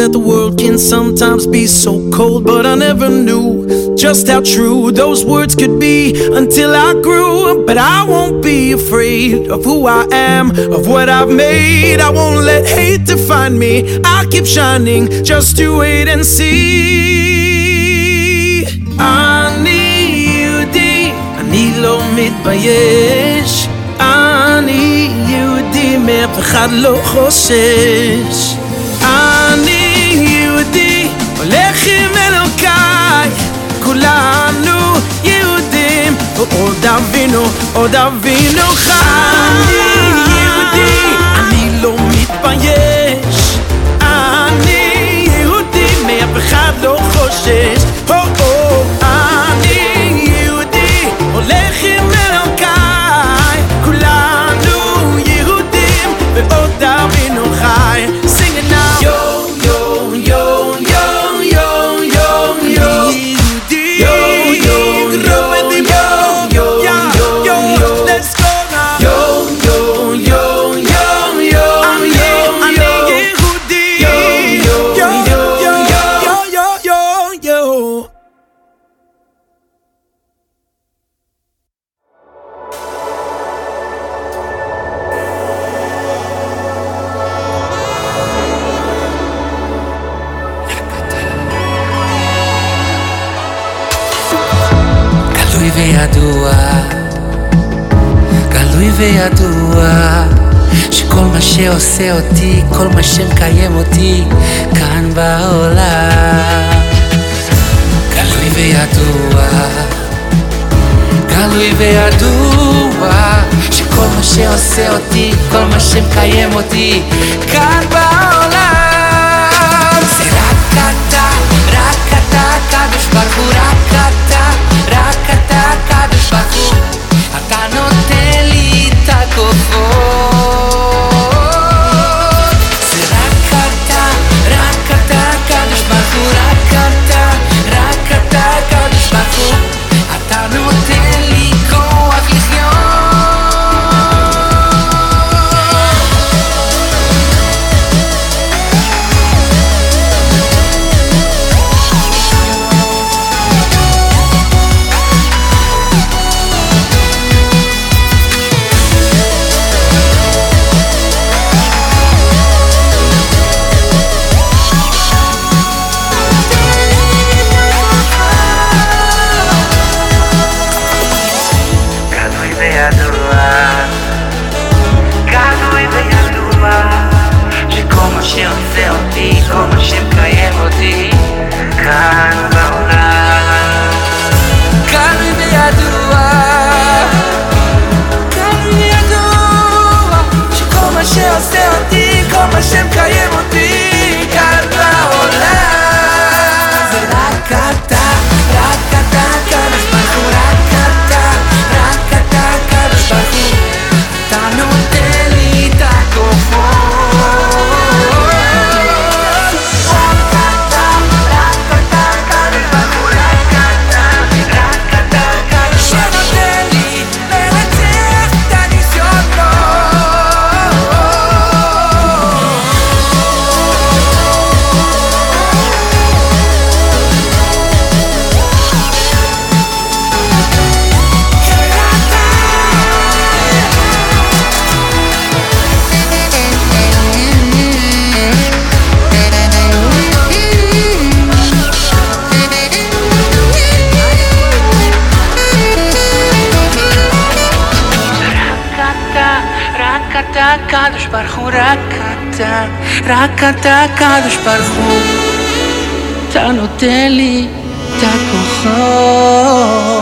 that the world can sometimes be so cold, but I never knew just how true those words could be until I grew. But I won't be afraid of who I am, of what I've made. I won't let hate define me. I'll keep shining just to wait and see. אני יהודי, אני לא מתבייש. אני יהודי, מאף אחד לא חושש. הולך עם אלוקיי. כולנו יהודים, עוד אבינו, עוד אבינו חי. אני יהודי, אני לא מתבייש. אני יהודי, מאף אחד לא חושש. שעושה אותי, כל מה שמקיים אותי, כאן בעולם. גלוי וידוע, גלוי וידוע, שכל מה שעושה אותי, כל מה שמקיים אותי, כאן בעולם. זה רק אתה, רק אתה, קדוש ברוך הוא, רק אתה, רק אתה, קדוש ברוך הוא, אתה נותן לי את הכוחות. back time barhu rakata rakata kadosh barhu ta tá noteli ta tá kochot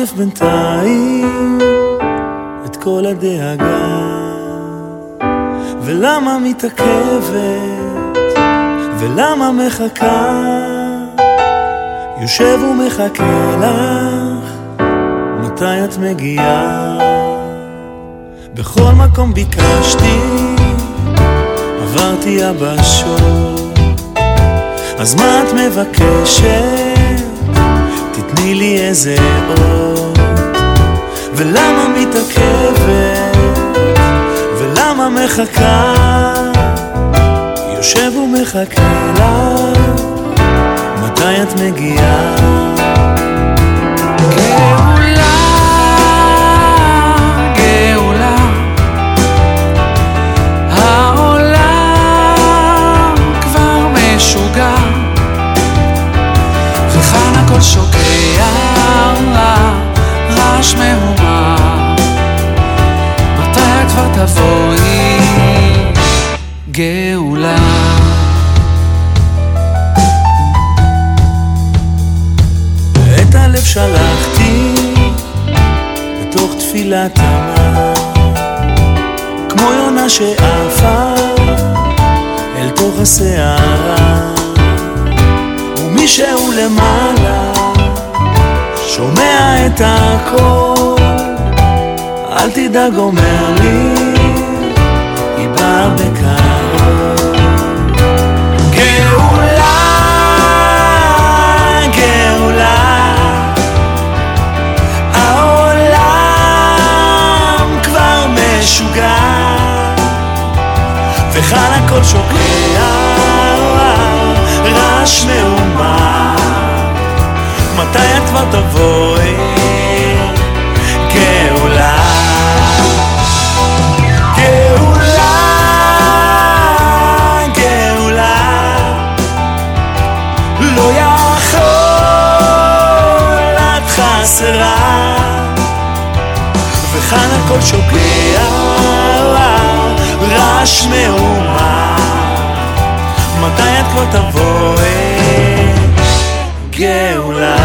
עוטף בינתיים את כל הדאגה. ולמה מתעכבת, ולמה מחכה, יושב ומחכה לך, מתי את מגיעה? בכל מקום ביקשתי, עברתי יבשות, אז מה את מבקשת? תתני לי איזה אות, ולמה מתעכבת, ולמה מחכה, יושב ומחכה לך, מתי את מגיעה? תבואי, גאולה? את הלב שלחתי בתוך תפילת המה כמו יונה שעפה אל תוך הסערה. ומישהו למעלה שומע את הכל אל תדאג אומר לי היא באה בקרוב. גאולה גאולה. העולם כבר משוגע. וכאן הכל שוקע רעש מהומה מתי את כבר תבואי חסרה. וכאן הכל שוקע רעש מהומה מתי את כבר תבואי גאולה,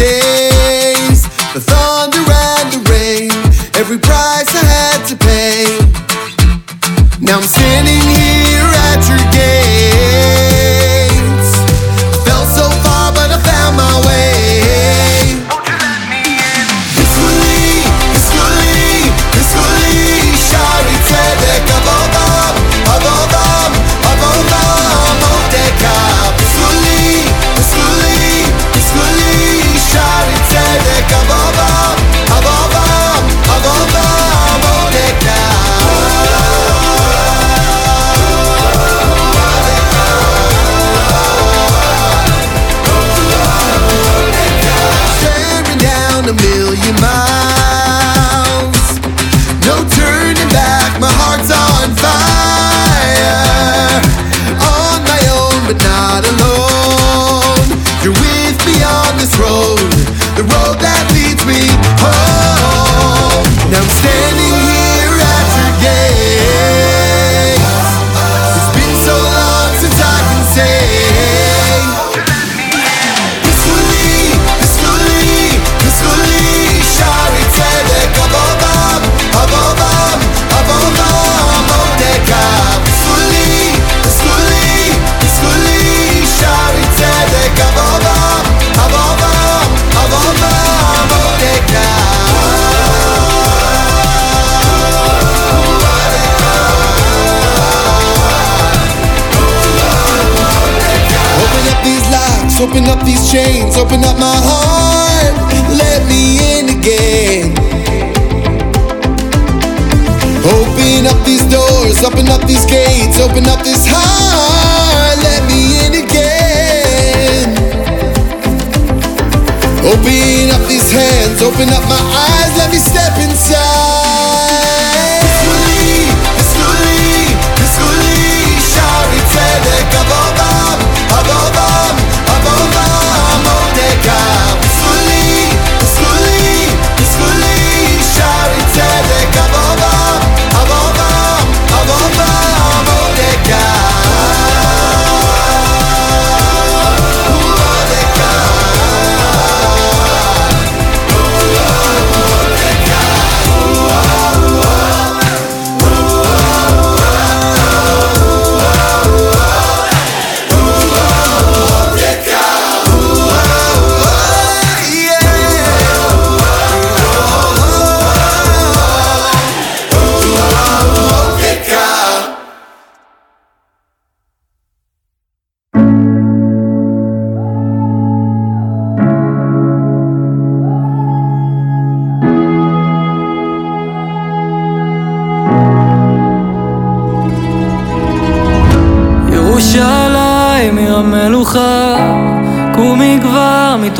day.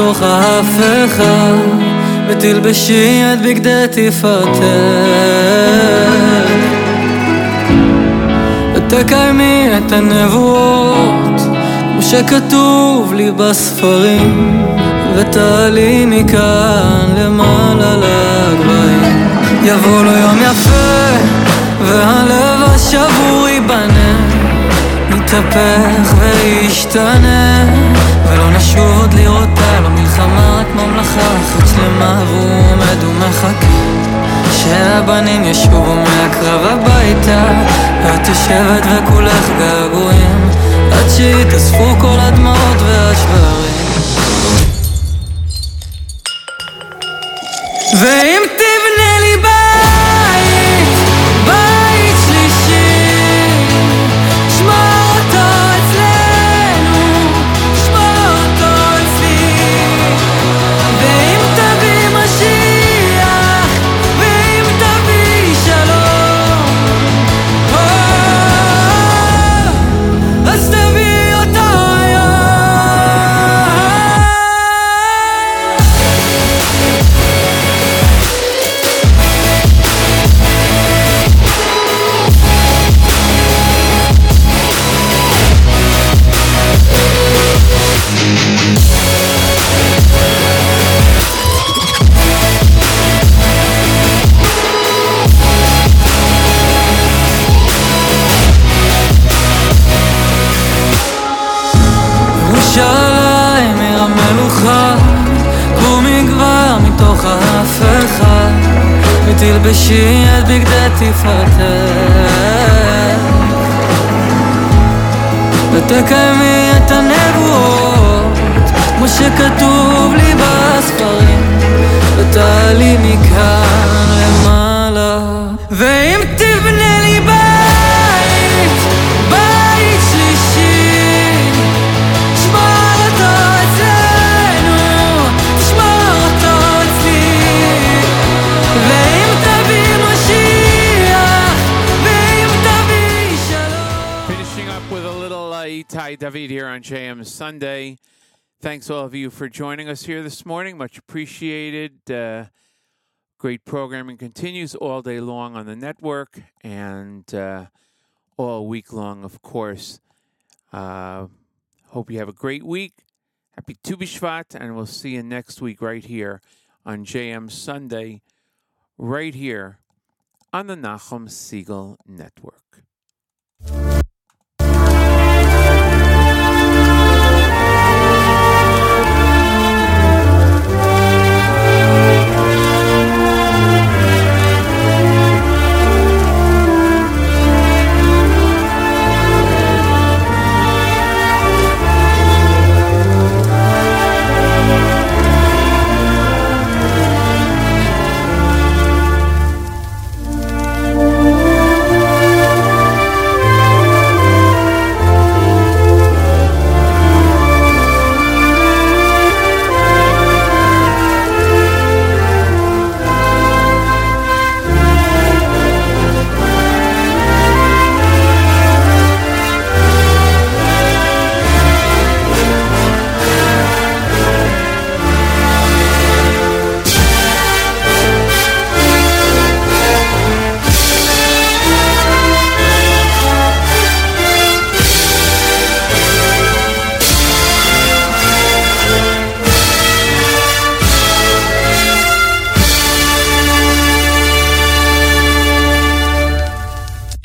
כבר מתוך ההפכה, ותלבשי את בגדי תפארתך. ותקיימי את הנבואות, כמו שכתוב לי בספרים, ותעלי מכאן למעלה לגבהים. יבוא לו יום יפה, והלב השבור ייבנה. יתהפך וישתנה ולא נשוב עוד לראותה, לא מלחמה רק ממלכה אחת שלמה והוא עומד ומחכה שהבנים ישובו מהקרב הביתה. ואת יושבת וכולך געגועים עד שיתאספו כל הדמעות והשברים. ואם فتاك Sunday. Thanks all of you for joining us here this morning. Much appreciated. Uh, great programming continues all day long on the network and uh, all week long, of course. Uh, hope you have a great week. Happy Tu B'Shvat, and we'll see you next week right here on JM Sunday, right here on the Nachum Segal Network.